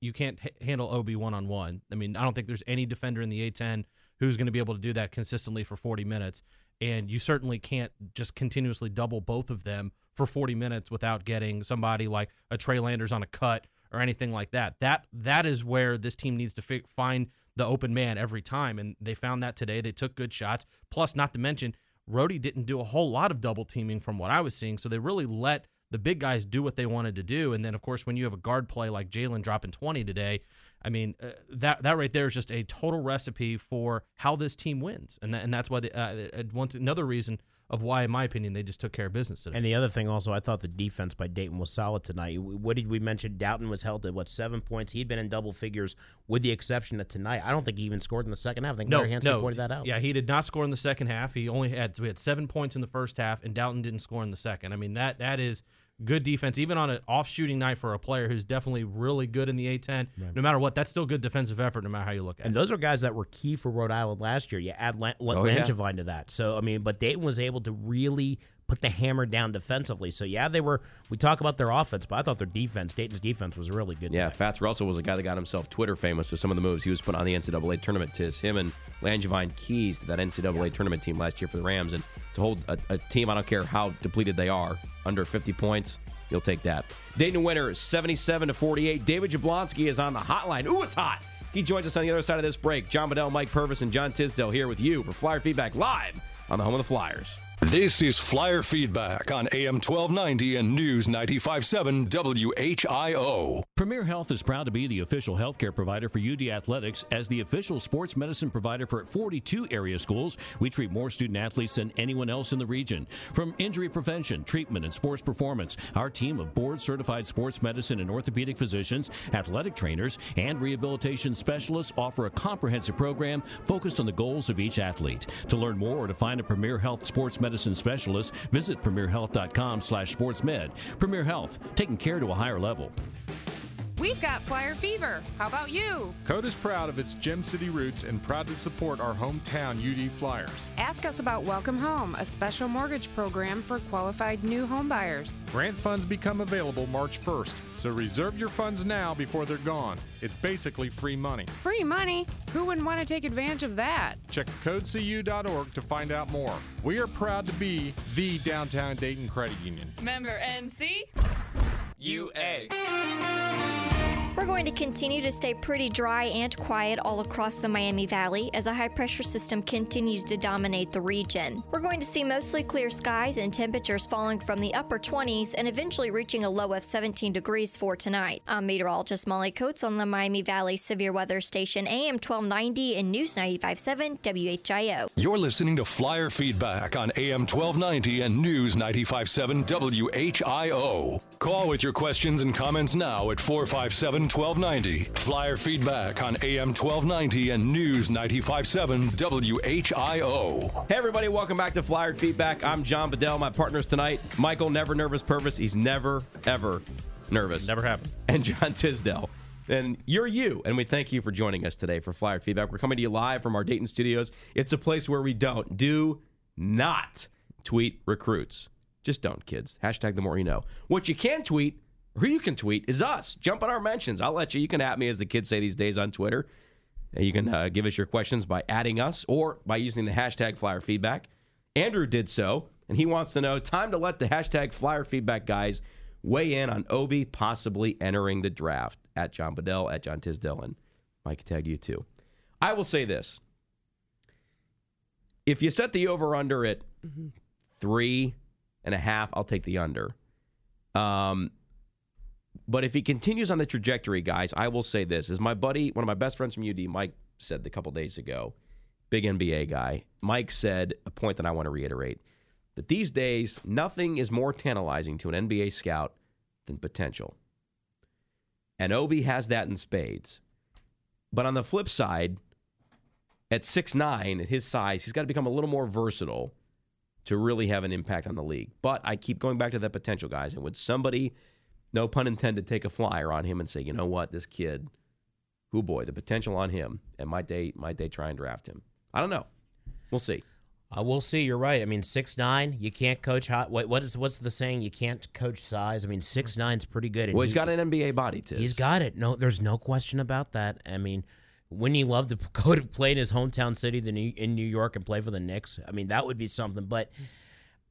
you can't h- handle Obi one on one. I mean, I don't think there's any defender in the A10 who's going to be able to do that consistently for 40 minutes. And you certainly can't just continuously double both of them for 40 minutes without getting somebody like a Trey Landers on a cut or anything like that. That that is where this team needs to fi- find the open man every time, and they found that today. They took good shots. Plus, not to mention, Rhodey didn't do a whole lot of double teaming from what I was seeing, so they really let the big guys do what they wanted to do. And then, of course, when you have a guard play like Jalen dropping 20 today, I mean, uh, that that right there is just a total recipe for how this team wins, and that, and that's why they, uh, uh, once another reason of why, in my opinion, they just took care of business today. And the other thing also, I thought the defense by Dayton was solid tonight. What did we mention? Dowtin was held at what seven points? He'd been in double figures, with the exception of tonight. I don't think he even scored in the second half. I think no, Hansgen no, pointed that out. Yeah, he did not score in the second half. He only had we had seven points in the first half, and Dowtin didn't score in the second. I mean that that is good defense, even on an off shooting night for a player who's definitely really good in the A10. No matter what, that's still good defensive effort, no matter how you look at it. And those are guys that were key for Rhode Island last year. You add Lan- Oh, yeah. Langevine to that. So I mean, but Dayton was able to really put the hammer down defensively. So yeah, they were. We talk about their offense, but I thought their defense, Dayton's defense, was really good. Yeah, Fatts Russell was a guy that got himself Twitter famous with some of the moves he was put on the NCAA tournament. Tis him and Langevine Keys to that NCAA tournament team last year for the Rams, and to hold a, a team, I don't care how depleted they are, under 50 points, you'll take that. Dayton winner 77 to 48. David Jablonski is on the hotline. Ooh, it's hot. He joins us on the other side of this break. John Bedell, Mike Purvis, and John Tisdale here with you for Flyer Feedback live on the home of the Flyers. This is Flyer Feedback on AM 1290 and News 957 WHIO. Premier Health is proud to be the official healthcare provider for UD Athletics. As the official sports medicine provider for 42 area schools, we treat more student athletes than anyone else in the region. From injury prevention, treatment, and sports performance, our team of board certified sports medicine and orthopedic physicians, athletic trainers, and rehabilitation specialists offer a comprehensive program focused on the goals of each athlete. To learn more or to find a Premier Health sports medicine specialist, visit premierhealth.com slash sportsmed. Premier Health, taking care to a higher level. We've got flyer fever. How about you? Code is proud of its Gem City roots and proud to support our hometown UD Flyers. Ask us about Welcome Home, a special mortgage program for qualified new home buyers. Grant funds become available March 1st, so reserve your funds now before they're gone. It's basically free money. Free money? Who wouldn't want to take advantage of that? Check codecu.org to find out more. We are proud to be the downtown Dayton Credit Union. Member NC? UA. We're going to continue to stay pretty dry and quiet all across the Miami Valley as a high pressure system continues to dominate the region. We're going to see mostly clear skies and temperatures falling from the upper 20s and eventually reaching a low of 17 degrees for tonight. I'm meteorologist Molly Coates on the Miami Valley Severe Weather Station AM 1290 and News 957 WHIO. You're listening to Flyer Feedback on AM 1290 and News 957 WHIO. Call with your questions and comments now at 457 1290. Flyer Feedback on AM 1290 and News 957 WHIO. Hey, everybody, welcome back to Flyer Feedback. I'm John Bedell. My partners tonight, Michael, never nervous Purvis. He's never, ever nervous. Never happened. And John Tisdale. And you're you. And we thank you for joining us today for Flyer Feedback. We're coming to you live from our Dayton studios. It's a place where we don't, do not tweet recruits. Just don't, kids. Hashtag the more you know. What you can tweet, or who you can tweet, is us. Jump on our mentions. I'll let you. You can at me, as the kids say these days on Twitter. You can uh, give us your questions by adding us or by using the hashtag flyer feedback. Andrew did so, and he wants to know time to let the hashtag flyer feedback guys weigh in on Obi possibly entering the draft at John Bedell, at John Tisdale, and Mike tag you too. I will say this. If you set the over under at three and a half, I'll take the under. Um, but if he continues on the trajectory, guys, I will say this: as my buddy, one of my best friends from UD, Mike said a couple days ago, big NBA guy. Mike said a point that I want to reiterate: that these days, nothing is more tantalizing to an NBA scout than potential. And Obi has that in spades. But on the flip side, at six nine, at his size, he's got to become a little more versatile to really have an impact on the league. But I keep going back to that potential, guys. And would somebody, no pun intended, take a flyer on him and say, you know what, this kid, who boy, the potential on him, and might they might they try and draft him? I don't know. We'll see. Uh, we'll see. You're right. I mean, six nine. You can't coach hot. What, what is what's the saying? You can't coach size. I mean, six nine's pretty good. Well, he's got an NBA body too. He's got it. No, there's no question about that. I mean, wouldn't he love to go to play in his hometown city, the New, in New York, and play for the Knicks? I mean, that would be something. But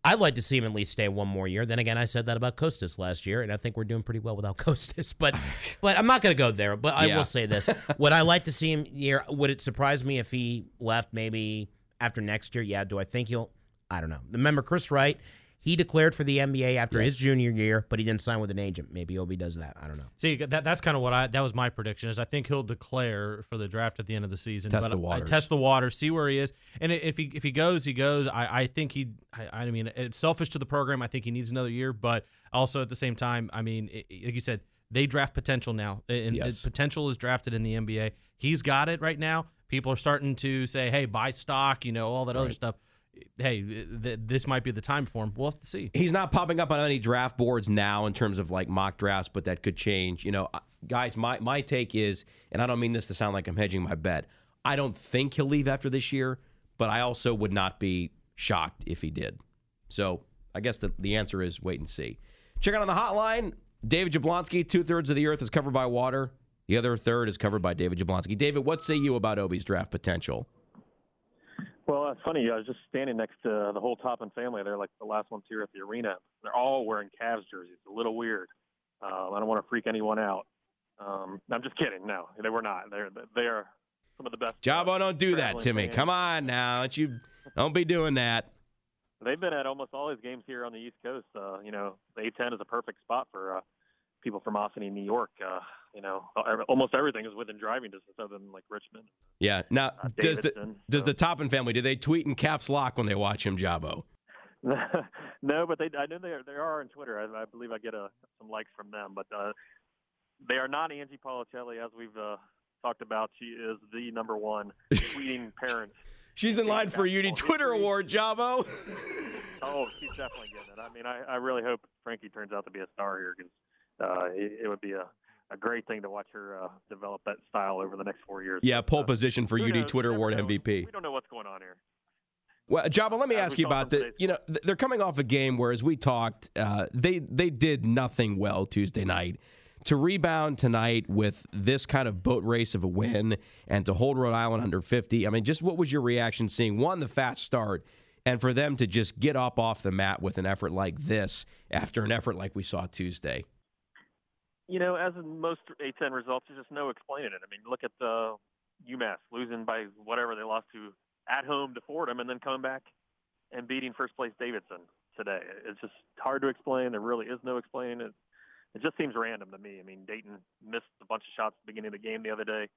I'd like to see him at least stay one more year. Then again, I said that about Kostas last year, and I think we're doing pretty well without Kostas. But, but I'm not going to go there. But I Yeah. will say this: Would I like to see him here? Would it surprise me if he left maybe after next year? Yeah. Do I think he'll? I don't know. Remember Chris Wright? He declared for the NBA after his junior year, but he didn't sign with an agent. Maybe Obi does that. I don't know. See, that, that's kind of what I that was my prediction is I think he'll declare for the draft at the end of the season. Test but the I- waters. test the water, see where he is, and if he if he goes, he goes. I, I think he. I, I mean, it's selfish to the program. I think he needs another year, but also at the same time, I mean, i i- like you said, they draft potential now, and Yes. potential is drafted in the NBA. He's got it right now. People are starting to say, "Hey, buy stock," you know, all that other stuff. Hey, th- this might be the time for him. We'll have to see. He's not popping up on any draft boards now in terms of like mock drafts, but that could change. You know, guys, my my take is, and I don't mean this to sound like I'm hedging my bet. I don't think he'll leave after this year, but I also would not be shocked if he did. So I guess the, the answer is wait and see. Check out on the hotline. David Jablonski, two thirds of the earth is covered by water. The other third is covered by David Jablonski. David, what say you about Obi's draft potential? Well, it's funny. I was just standing next to the whole Toppin family. They're like the last ones here at the arena. They're all wearing Cavs jerseys. It's a little weird. Um, I don't want to freak anyone out. Um, I'm just kidding. No, they were not. They're they are some of the best. Jabo, don't do that to me. fans. Come on now. Don't you don't be doing that. They've been at almost all his games here on the East Coast. Uh, you know, the A10 is a perfect spot for uh, people from Ossining, New York. Uh, you know, almost everything is within driving distance, other than like Richmond. Yeah. Now, does the does the Toppin family do they tweet in caps lock when they watch him, Jabo? no, but they I know they are, they are on Twitter. I, I believe I get uh some likes from them, but uh, they are not Angie Policelli, as we've uh, talked about. She is the number one tweeting parent. She's in line for a UD Twitter award, Jabo. Oh, she's definitely getting it. I mean, I, I really hope Frankie turns out to be a star here because uh, it, it would be a, a great thing to watch her uh, develop that style over the next four years. Yeah, pole position for UD knows? Twitter Award know. MVP. We don't know what's going on here. Well, Jabo, let me ask you about the. You know, they're coming off a game where, as we talked, uh, they they did nothing well Tuesday night. To rebound tonight with this kind of boat race of a win and to hold Rhode Island under 50, I mean, just what was your reaction seeing one the fast start and for them to just get up off the mat with an effort like this after an effort like we saw Tuesday? You know, as in most A10 results, there's just no explaining it. I mean, look at uh, UMass losing by whatever they lost to at home to Fordham, and then coming back and beating first place Davidson today. It's just hard to explain. There really is no explaining it. It just seems random to me. I mean, Dayton missed a bunch of shots at the beginning of the game the other day,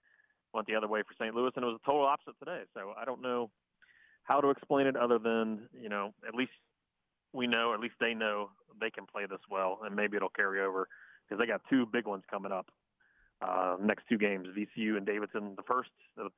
went the other way for St. Louis, and it was a total opposite today. So I don't know how to explain it other than you know at least we know, at least they know they can play this well, and maybe it'll carry over because they got two big ones coming up. Uh, next two games, VCU and Davidson. The first, the,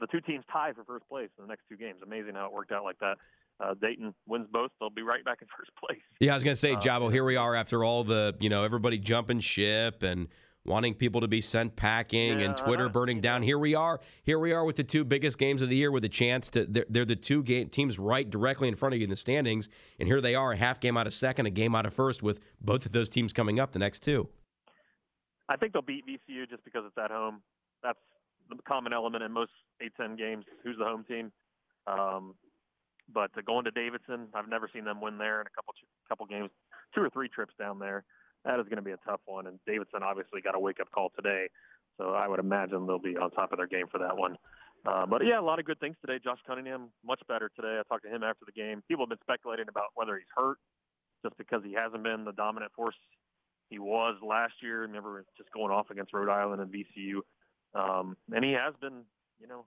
the two teams tie for first place in the next two games. Amazing how it worked out like that. Uh, Dayton wins both; they'll be right back in first place. Yeah, I was going to say, Uh, here we are after all the, you know, everybody jumping ship and wanting people to be sent packing and Yeah, Twitter I- burning down. Here we are. Here we are with the two biggest games of the year with a chance to, they're, they're the two game, teams right directly in front of you in the standings. And here they are, a half game out of second, a game out of first, with both of those teams coming up the next two. I think they'll beat VCU just because it's at home. That's the common element in most A10 games. Who's the home team? Um, but uh, going to Davidson, I've never seen them win there in a couple couple games, two or three trips down there. That is going to be a tough one. And Davidson obviously got a wake up call today, so I would imagine they'll be on top of their game for that one. Uh, but yeah, a lot of good things today. Josh Cunningham much better today. I talked to him after the game. People have been speculating about whether he's hurt, just because he hasn't been the dominant force he was last year. Remember, just going off against Rhode Island and VCU, um, and he has been, you know,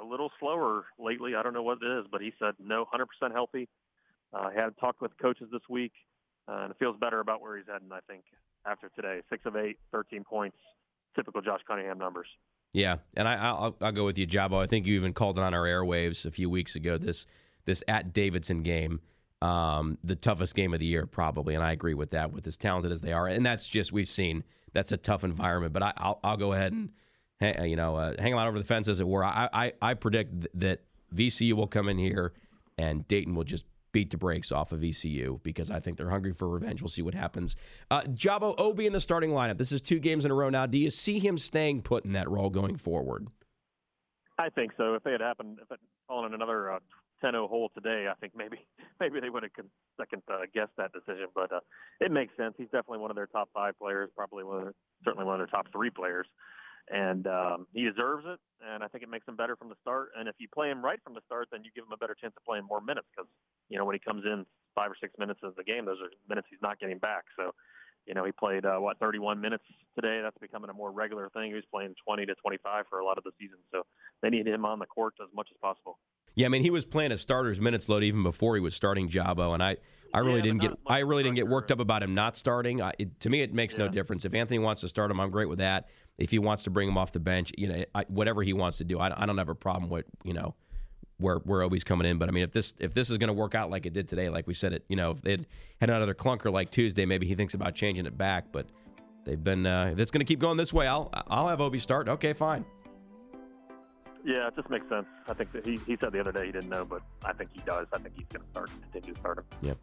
a little slower lately. I don't know what it is, but he said no, 100% healthy. Uh, he had talked with coaches this week, uh, and it feels better about where he's heading. I think after today, six of eight, 13 points, typical Josh Cunningham numbers. Yeah, and I, I'll, I'll go with you, Jabo. I think you even called it on our airwaves a few weeks ago. This this at Davidson game, um, the toughest game of the year probably, and I agree with that. With as talented as they are, and that's just we've seen that's a tough environment. But I, I'll I'll go ahead and ha- you know uh, hang on over the fence as it were. I I, I predict that VCU will come in here and Dayton will just beat the brakes off of VCU because I think they're hungry for revenge. We'll see what happens. Uh, Jabo Obi in the starting lineup. This is two games in a row now. Do you see him staying put in that role going forward? I think so. If they had happened, if it fallen in another uh, 10-0 hole today, I think maybe maybe they would have con- second uh, guessed that decision. But uh, it makes sense. He's definitely one of their top five players, probably one of their, certainly one of their top three players, and um, he deserves it. And I think it makes him better from the start. And if you play him right from the start, then you give him a better chance of playing more minutes because you know when he comes in five or six minutes of the game, those are minutes he's not getting back. So. You know, he played uh, what 31 minutes today. That's becoming a more regular thing. He was playing 20 to 25 for a lot of the season, so they need him on the court as much as possible. Yeah, I mean he was playing a starter's minutes load even before he was starting Jabo, and I, I really Yeah, didn't get I really didn't get worked up about him not starting. I, it, to me, it makes no difference if Anthony wants to start him. I'm great with that. If he wants to bring him off the bench, you know, I, whatever he wants to do, I, I don't have a problem with you know where where Obi's coming in. But I mean, if this if this is going to work out like it did today, like we said it, you know, if they had had another clunker like Tuesday, maybe he thinks about changing it back. But they've been uh, if it's going to keep going this way, I'll I'll have Obi start. Okay, fine. Yeah, it just makes sense. I think that he, he said the other day he didn't know, but I think he does. I think he's going to start continue to start him. Yep.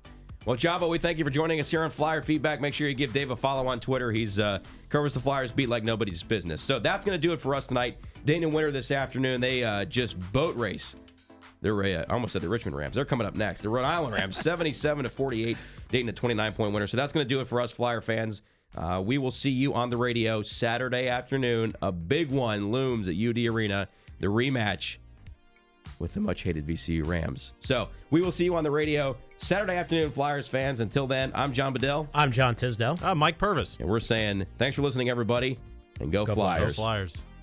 Well, Jabo, we thank you for joining us here on Flyer Feedback. Make sure you give Dave a follow on Twitter. He's uh, covers the Flyers beat like nobody's business. So that's going to do it for us tonight. Dayton Winter this afternoon. They uh, just boat race. They're uh, I almost said the Richmond Rams. They're coming up next. The Rhode Island Rams, 77 to 48. Dayton a 29 point winner. So that's going to do it for us Flyer fans. Uh, we will see you on the radio Saturday afternoon. A big one looms at UD Arena. The rematch with the much hated VCU Rams. So we will see you on the radio Saturday afternoon, Flyers fans. Until then, I'm John Bedell. I'm John Tisdale. I'm Mike Purvis. And we're saying thanks for listening, everybody, and go, Go Flyers. Go Flyers.